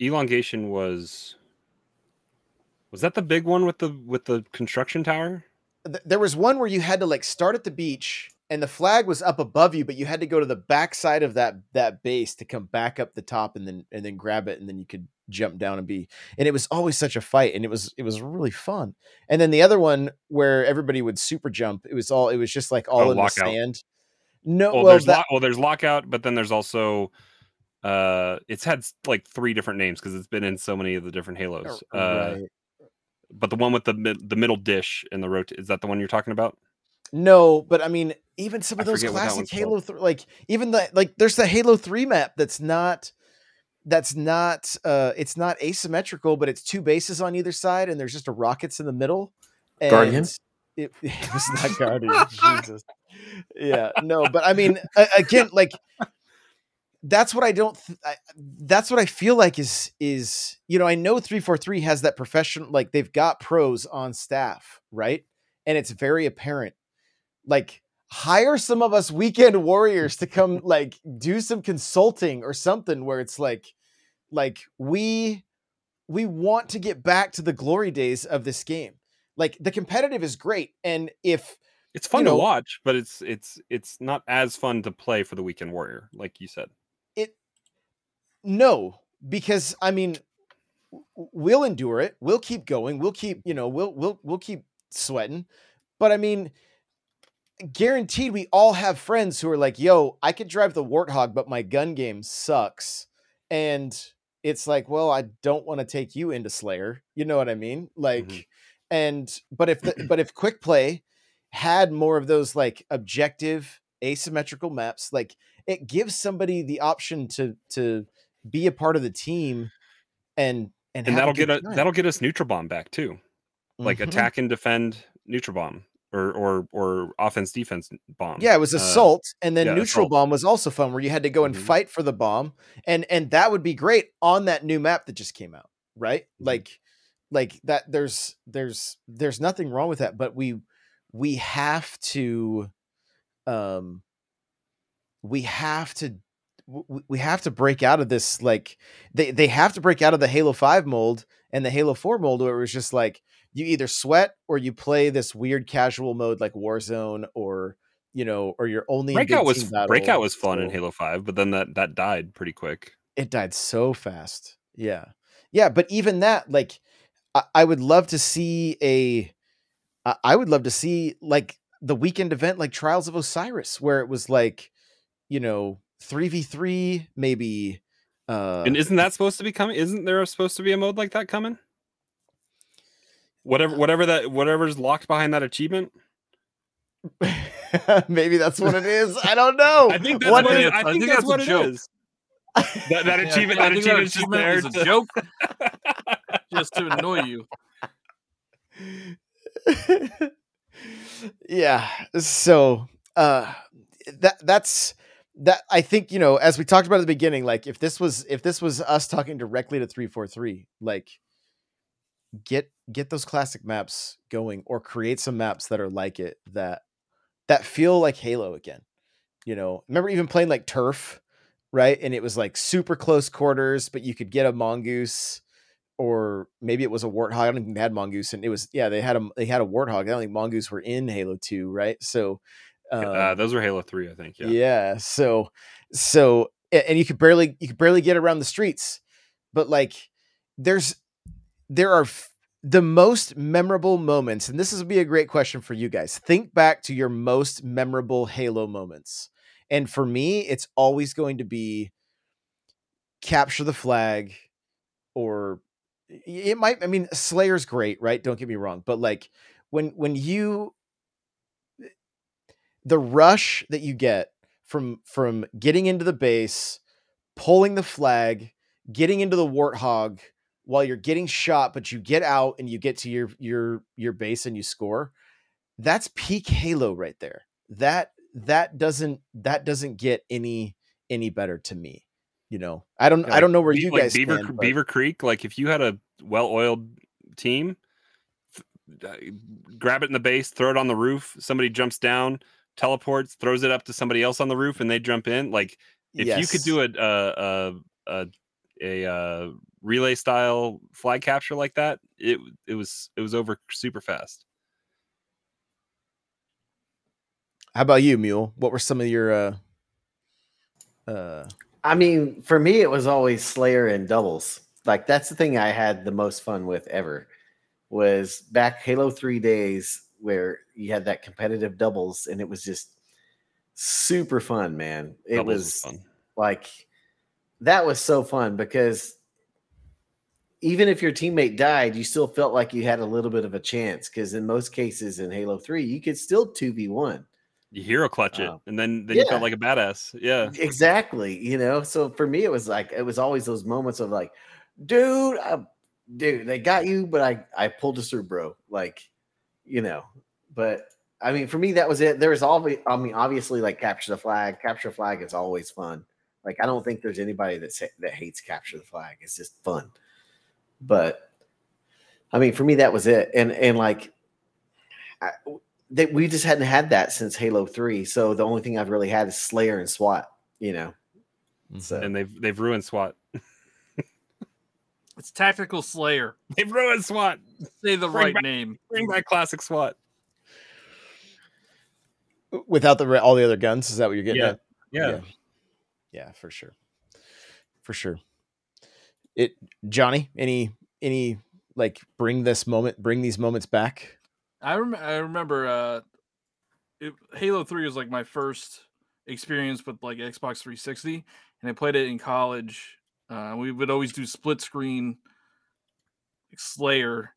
elongation was was that the big one with the with the construction tower? Th- There was one where you had to like start at the beach, and the flag was up above you, but you had to go to the back side of that that base to come back up the top, and then and then grab it, and then you could jump down and be. And it was always such a fight, and it was it was really fun. And then the other one where everybody would super jump, it was all it was just like all Oh, in Lockout. the sand. No, Well, well, there's that, lock, well, there's lockout, but then there's also Uh, it's had like three different names because it's been in so many of the different Halos. Uh, Right. But the one with the the middle dish and the rot is that the one you're talking about? No, but I mean, even some of I those forget what that classic Halo, called. th- like even the like, there's the Halo Three map that's not that's not uh it's not asymmetrical, but it's two bases on either side, and there's just a rockets in the middle. And Guardian? It, (laughs) it was not Guardian. (laughs) Jesus. Yeah, no, but I mean, again, like that's what I don't. Th- I, that's what I feel like is is you know I know three four three has that professional like they've got pros on staff right, and it's very apparent. Like hire some of us weekend warriors to come (laughs) like do some consulting or something where it's like like we we want to get back to the glory days of this game. Like the competitive is great, and if It's fun know- to watch, but it's it's it's not as fun to play for the weekend warrior, like you said. No because i mean we'll endure it. We'll keep going. We'll keep you know we'll we'll we'll keep sweating. But i mean guaranteed we all have friends who are like yo i could drive the warthog but my gun game sucks. And it's like well i don't want to take you into slayer. You know what i mean? Like mm-hmm. and but if the, (clears throat) but if quick play had more of those like objective asymmetrical maps like it gives somebody the option to to be a part of the team and and, And that'll get a, that'll get us neutral bomb back too. Like Mhm. attack and defend neutral bomb or or or offense defense bomb. yeah it was Uh, assault and then yeah, neutral assault. bomb was also fun where you had to go and Mhm. fight for the bomb and and that would be great on that new map that just came out right Mhm. like like that there's there's there's nothing wrong with that but we we have to um we have to w- we have to break out of this like they they have to break out of the Halo 5 mold and the Halo 4 mold where it was just like you either sweat or you play this weird casual mode like Warzone or you know or you're only Breakout was breakout was fun in Halo Five, but then that that died pretty quick. it died so fast. Yeah. Yeah, but even that like I, I would love to see a I would love to see like the weekend event like Trials of Osiris where it was like you know 3v3 maybe uh and isn't that supposed to be coming? Isn't there supposed to be a mode like that coming? Whatever, whatever that, whatever's locked behind that achievement. (laughs) maybe that's what it is. I don't (laughs) know. I think that's What what, is- it, I I think think that's that's what it joke. is. That, that (laughs) Yeah, achievement, I that think achievement's just there. achievement is a to- joke just to annoy you. yeah so uh that that's that i think you know as we talked about at the beginning like if this was if this was us talking directly to 343 like get get those classic maps going or create some maps that are like it that that feel like halo again you know remember even playing like turf right and it was like super close quarters but you could get a mongoose or maybe it was a warthog. I don't think they had mongoose, and it was yeah they had a they had a warthog. I don't think mongoose were in Halo Two, right? So, um, uh, those were Halo Three, I think. yeah. Yeah. So so and you could barely you could barely get around the streets, but like there's there are f- the most memorable moments, and this is be a great question for you guys. Think back to your most memorable Halo moments, and for me, it's always going to be capture the flag or it might i mean slayer's great right don't get me wrong but like when when you the rush that you get from from getting into the base pulling the flag getting into the warthog while you're getting shot but you get out and you get to your your your base and you score that's peak halo right there that that doesn't that doesn't get any any better to me you know i don't Yeah, i don't know where you like guys Beaver stand, but- Beaver Creek. Like if you had a well-oiled team, uh, grab it in the base, throw it on the roof. Somebody jumps down, teleports, throws it up to somebody else on the roof, and they jump in. Like if you could do a a a, a, a uh, relay style flag capture like that, it it was it was over super fast. How about you, Mule? What were some of your uh uh I mean, for me, it was always Slayer and doubles. Like that's the thing I had the most fun with ever. Was back Halo Three days where you had that competitive doubles, and it was just super fun, man. It Doubles was fun. like that was so fun because even if your teammate died, you still felt like you had a little bit of a chance because in most cases in Halo 3, you could still 2v1. You hero clutch it, Um, and then then you felt like a badass. Yeah. Exactly. You know, so for me, it was like, it was always those moments of like, dude, I, dude, they got you, but I, I pulled us through, bro. Like, you know, but I mean, for me, that was it. There was always, I mean, obviously, like capture the flag. Capture the flag is always fun. Like, I don't think there's anybody that sa- that hates capture the flag. It's just fun. But I mean, for me, that was it. And and like, I, that we just hadn't had that since Halo Three. So the only thing I've really had is Slayer and SWAT. You know, mm-hmm. so And they've they've ruined SWAT. It's Tactical Slayer. (laughs) They've ruined SWAT. Say the Bring right back- name. Bring back classic SWAT. Without the all the other guns, is that what you're getting Yeah. at? Yeah. Yeah. Yeah, for sure. For sure. It Johnny, any any like bring this moment, bring these moments back? I rem- I remember uh it, Halo 3 was like my first experience with like Xbox 360 and I played it in college. Uh we would always do split screen like Slayer.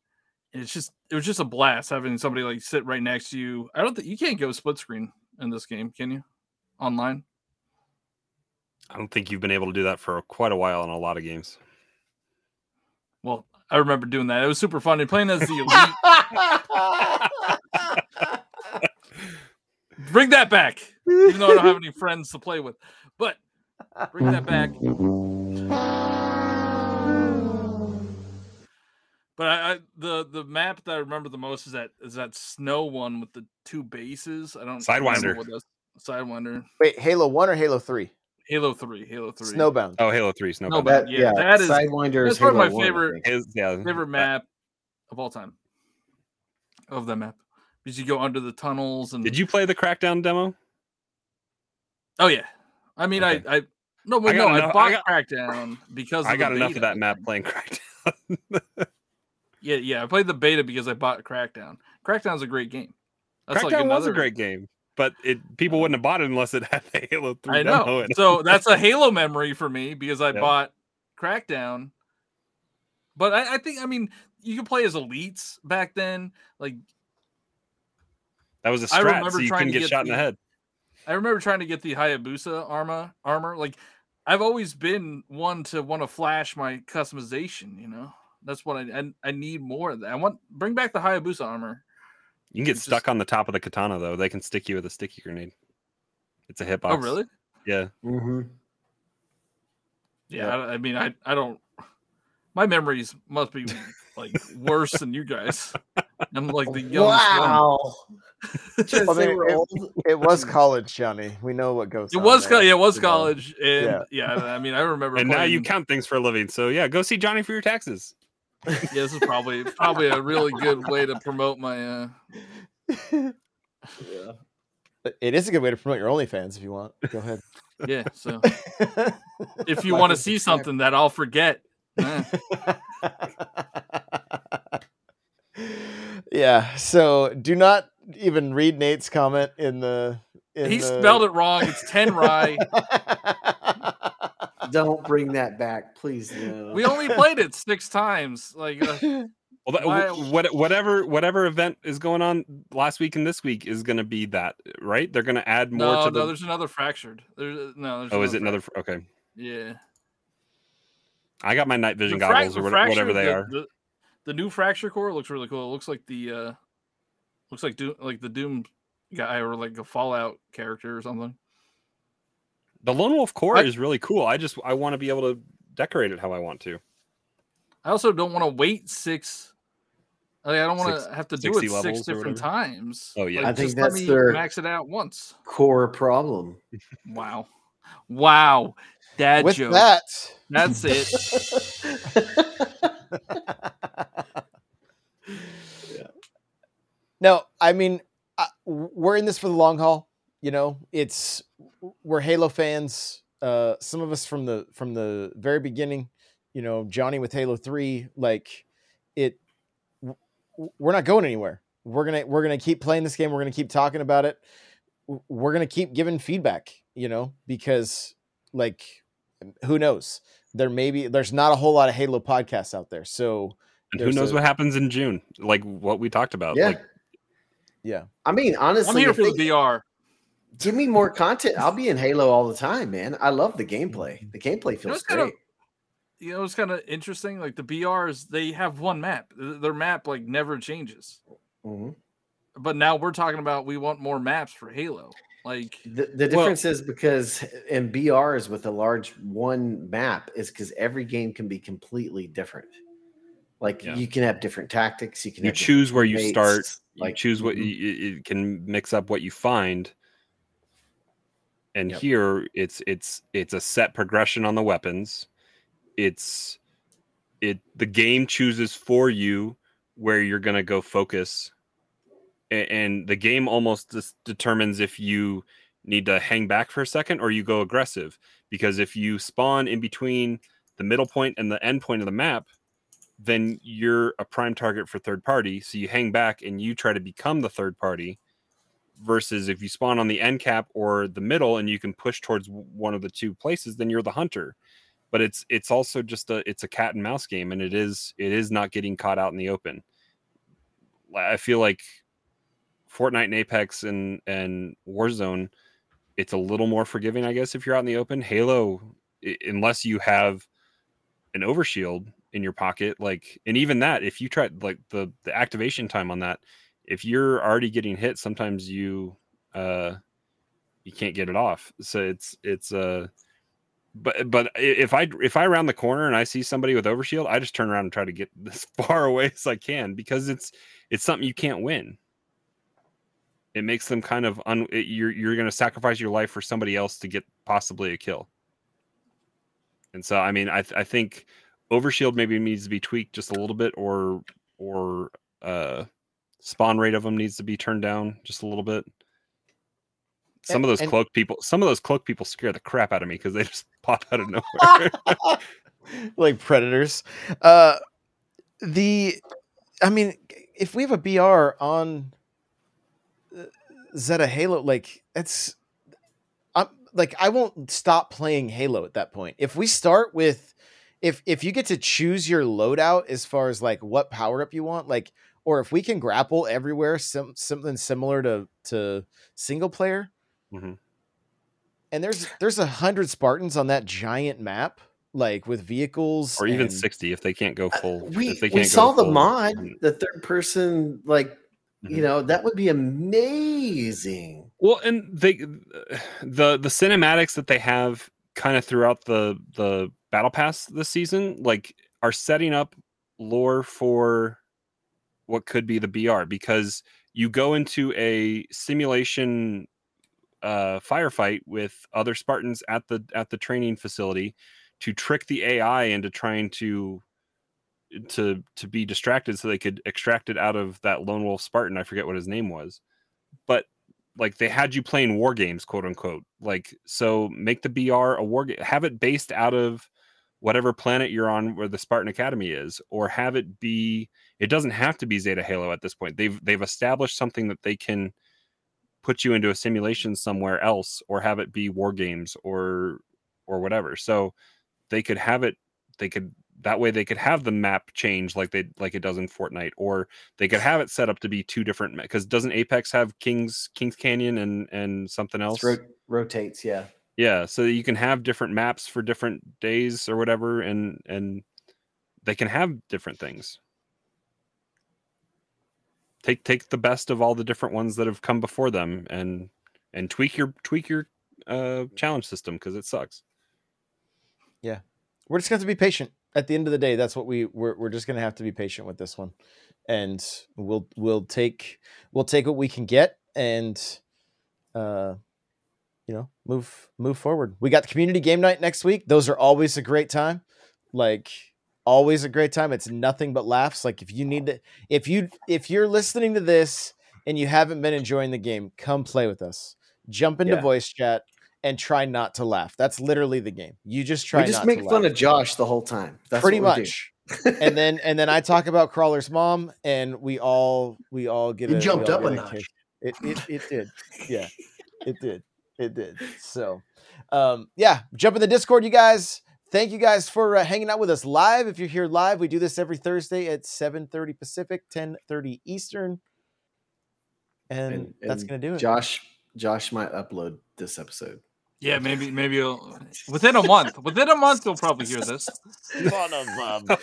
And it's just it was just a blast having somebody like sit right next to you. I don't think you can't go split screen in this game, can you? Online? I don't think you've been able to do that for quite a while in a lot of games. Well, I remember doing that. It was super fun. And playing as the elite. (laughs) bring that back. Even though I don't have any friends to play with. But bring that back. But I, I the the map that I remember the most is that is that snow one with the two bases. I don't remember Sidewinder. what that's Sidewinder. Wait, Halo 1 or Halo 3? Halo three. Halo three. Snowbound. Oh, Halo Three Snowbound. No, but- yeah, that is- Sidewinder that's is probably Halo my 1, favorite- think. His, yeah, favorite that- map of all time. Of that map. Because you go under the tunnels and Did you play the Crackdown demo? Oh yeah. I mean Okay. I I no well, I got no, I enough- I bought got- Crackdown because of I got the enough beta, of that map think. playing Crackdown. (laughs) Yeah, yeah. I played the beta because I bought Crackdown. Crackdown's a great game. That's Crackdown like was a great game, but it people uh-huh. wouldn't have bought it unless it had (laughs) the Halo Three I know. in. So that's a Halo memory for me because I Yeah. bought Crackdown. But I, I think I mean you could play as elites back then. Like That was a strat, remember so you trying couldn't to get get shot in the the- head. I remember trying to get the Hayabusa armor armor. Like I've always been one to want to flash my customization, you know. That's what I I, I need more of that. I want bring back the Hayabusa armor. You can get It's stuck just- on the top of the katana though. They can stick you with a sticky grenade. It's a hitbox. Oh really? Yeah. Mhm. Yeah, I, I mean I I don't my memories must be like worse than you guys. I'm like the youngest. Wow. (laughs) Just Well, they they- it- It was college, Johnny. We know what goes It on was there, yeah, it was you know. college, and Yeah. yeah. I mean, I remember. And now you count things for a living. So yeah, go see Johnny for your taxes. Yeah, this is probably probably a really good way to promote my. uh (laughs) Yeah. It is a good way to promote your OnlyFans if you want. Go ahead. Yeah, so (laughs) if you want to see something that I'll forget, eh, (laughs) yeah. So do not even read Nate's comment in the. In he the... spelled it wrong. It's Tenrai. (laughs) Don't bring that back, please. No. We only played it six times. Like, uh, (laughs) Well, that, Why- what, whatever whatever event is going on last week and this week is going to be that, right? They're going to add more no, to the. no, there's another fractured. There's no. There's oh, is it another? frac- fr- Okay, Yeah. I got my night vision The frac- goggles or the whatever they the- are. The, the new fracture core looks really cool. It looks like the uh looks like Doom like the Doom guy or like a Fallout character or something. The Lone Wolf core I- is really cool. I just I want to be able to decorate it how I want to. I also don't want to wait six. Like, I don't want to have to do it six different times. Oh, yeah. Like, I think just that's let me their- max it out once. core problem. Wow, wow, dad With joke. that, That's it. (laughs) (laughs) No, I mean, uh, I, we're in this for the long haul. You know, it's we're Halo fans. Uh, some of us from the from the very beginning. You know, Johnny with Halo Three. Like it, w- w- we're not going anywhere. We're gonna we're gonna keep playing this game. We're gonna keep talking about it. We're gonna keep giving feedback. You know, because like who knows? There may be there's not a whole lot of Halo podcasts out there, so And who knows a- what happens in June? Like what we talked about. Yeah. Like yeah. I mean, honestly, I'm here for the BR. Give me more content. I'll be in Halo all the time, man. I love the gameplay. The gameplay know, feels kind of- great. You know, it's kind of interesting. Like the BRs, they have one map. Their map like never changes. Mhm. But now we're talking about we want more maps for Halo. Like The, the Well- difference is because in BRs with a large one map is because every game can be completely different. Like Yeah. you can have different tactics. You can you have choose where you teammates, start, you Like choose what mhm. you, it it can mix up what you find. And Yep. here it's it's it's a set progression on the weapons. It's it the game chooses for you where you're going to go focus A- and the game almost just determines if you need to hang back for a second or you go aggressive because if you spawn in between the middle point and the end point of the map then you're a prime target for third party so you hang back and you try to become the third party versus if you spawn on the end cap or the middle and you can push towards one of the two places then you're the hunter. But it's it's also just a it's a cat and mouse game and it is it is not getting caught out in the open. I feel like fortnite and apex and and warzone it's a little more forgiving i guess if you're out in the open. Halo unless you have an overshield in your pocket like and even that if you try like the the activation time on that if you're already getting hit sometimes you uh you can't get it off. So it's it's uh but but if i if i round the corner and i see somebody with overshield i just turn around and try to get (laughs) as far away as i can because it's it's something you can't win. It makes them kind of un it, you're you're going to sacrifice your life for somebody else to get possibly a kill. And so i mean i th- i think overshield maybe needs to be tweaked just a little bit or or uh spawn rate of them needs to be turned down just a little bit some And- of those and- cloak people some of those cloak people scare the crap out of me because they (laughs) just pop out of (laughs) nowhere (laughs) like predators. Uh the I mean, if we have a BR on uh, Zeta Halo, like it's I'm like I won't stop playing Halo at that point. If we start with if if you get to choose your loadout as far as like what power up you want, like or if we can grapple everywhere, some something similar to to single player, Mhm. and there's there's a hundred Spartans on that giant map, like with vehicles or even and- 60 if they can't go full Uh, we if they we saw the full- mod, the third person, like you Mhm. know, that would be amazing. Well, and they the the cinematics that they have kind of throughout the the battle pass this season, like are setting up lore for what could be the BR because you go into a simulation uh firefight with other Spartans at the at the training facility to trick the AI into trying to to to be distracted so they could extract it out of that lone wolf Spartan. I forget what his name was. But like they had you playing war games, quote unquote. Like so make the BR a war game have it based out of whatever planet you're on where the Spartan Academy is, or have it be it doesn't have to be Zeta Halo at this point. They've they've established something that they can put you into a simulation somewhere else or have it be war games or or whatever. So they could have it they could that way they could have the map change like they like it does in Fortnite or they could have it set up to be two different because doesn't Apex have Kings Kings Canyon and and something else? Rotates, yeah. Yeah, so you can have different maps for different days or whatever and and they can have different things. Take take the best of all the different ones that have come before them and and tweak your tweak your uh challenge system because it sucks. Yeah, we're just going to be patient. At the end of the day, that's what we we're, we're just going to have to be patient with this one, and we'll we'll take we'll take what we can get and uh you know move move forward. We got the community game night next week. Those are always a great time. Like always a great time. It's nothing but laughs. Like if you need to if you if you're listening to this and you haven't been enjoying the game, come play with us. Jump into Yeah. voice chat and try not to laugh. That's literally the game. You just try we just not make to fun laugh. of Josh the whole time. That's pretty what we do. much. (laughs) and then and then I talk about Crawler's mom, and we all we all get It a, jumped up get a notch. It, it it did, yeah, it did. It did. So, um, yeah, jump in the Discord, you guys. Thank you guys for uh, hanging out with us live. If you're here live, we do this every Thursday at 7:30 Pacific, 10:30 Eastern, and, And- that's gonna do it. Josh, Josh might upload this episode. Yeah, maybe maybe you'll, within a month. Within a month, you'll probably hear this. Son of um,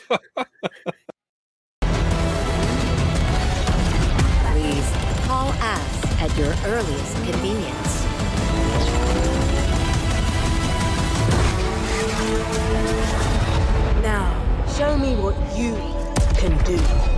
Please call us at your earliest convenience. Now, show me what you can do.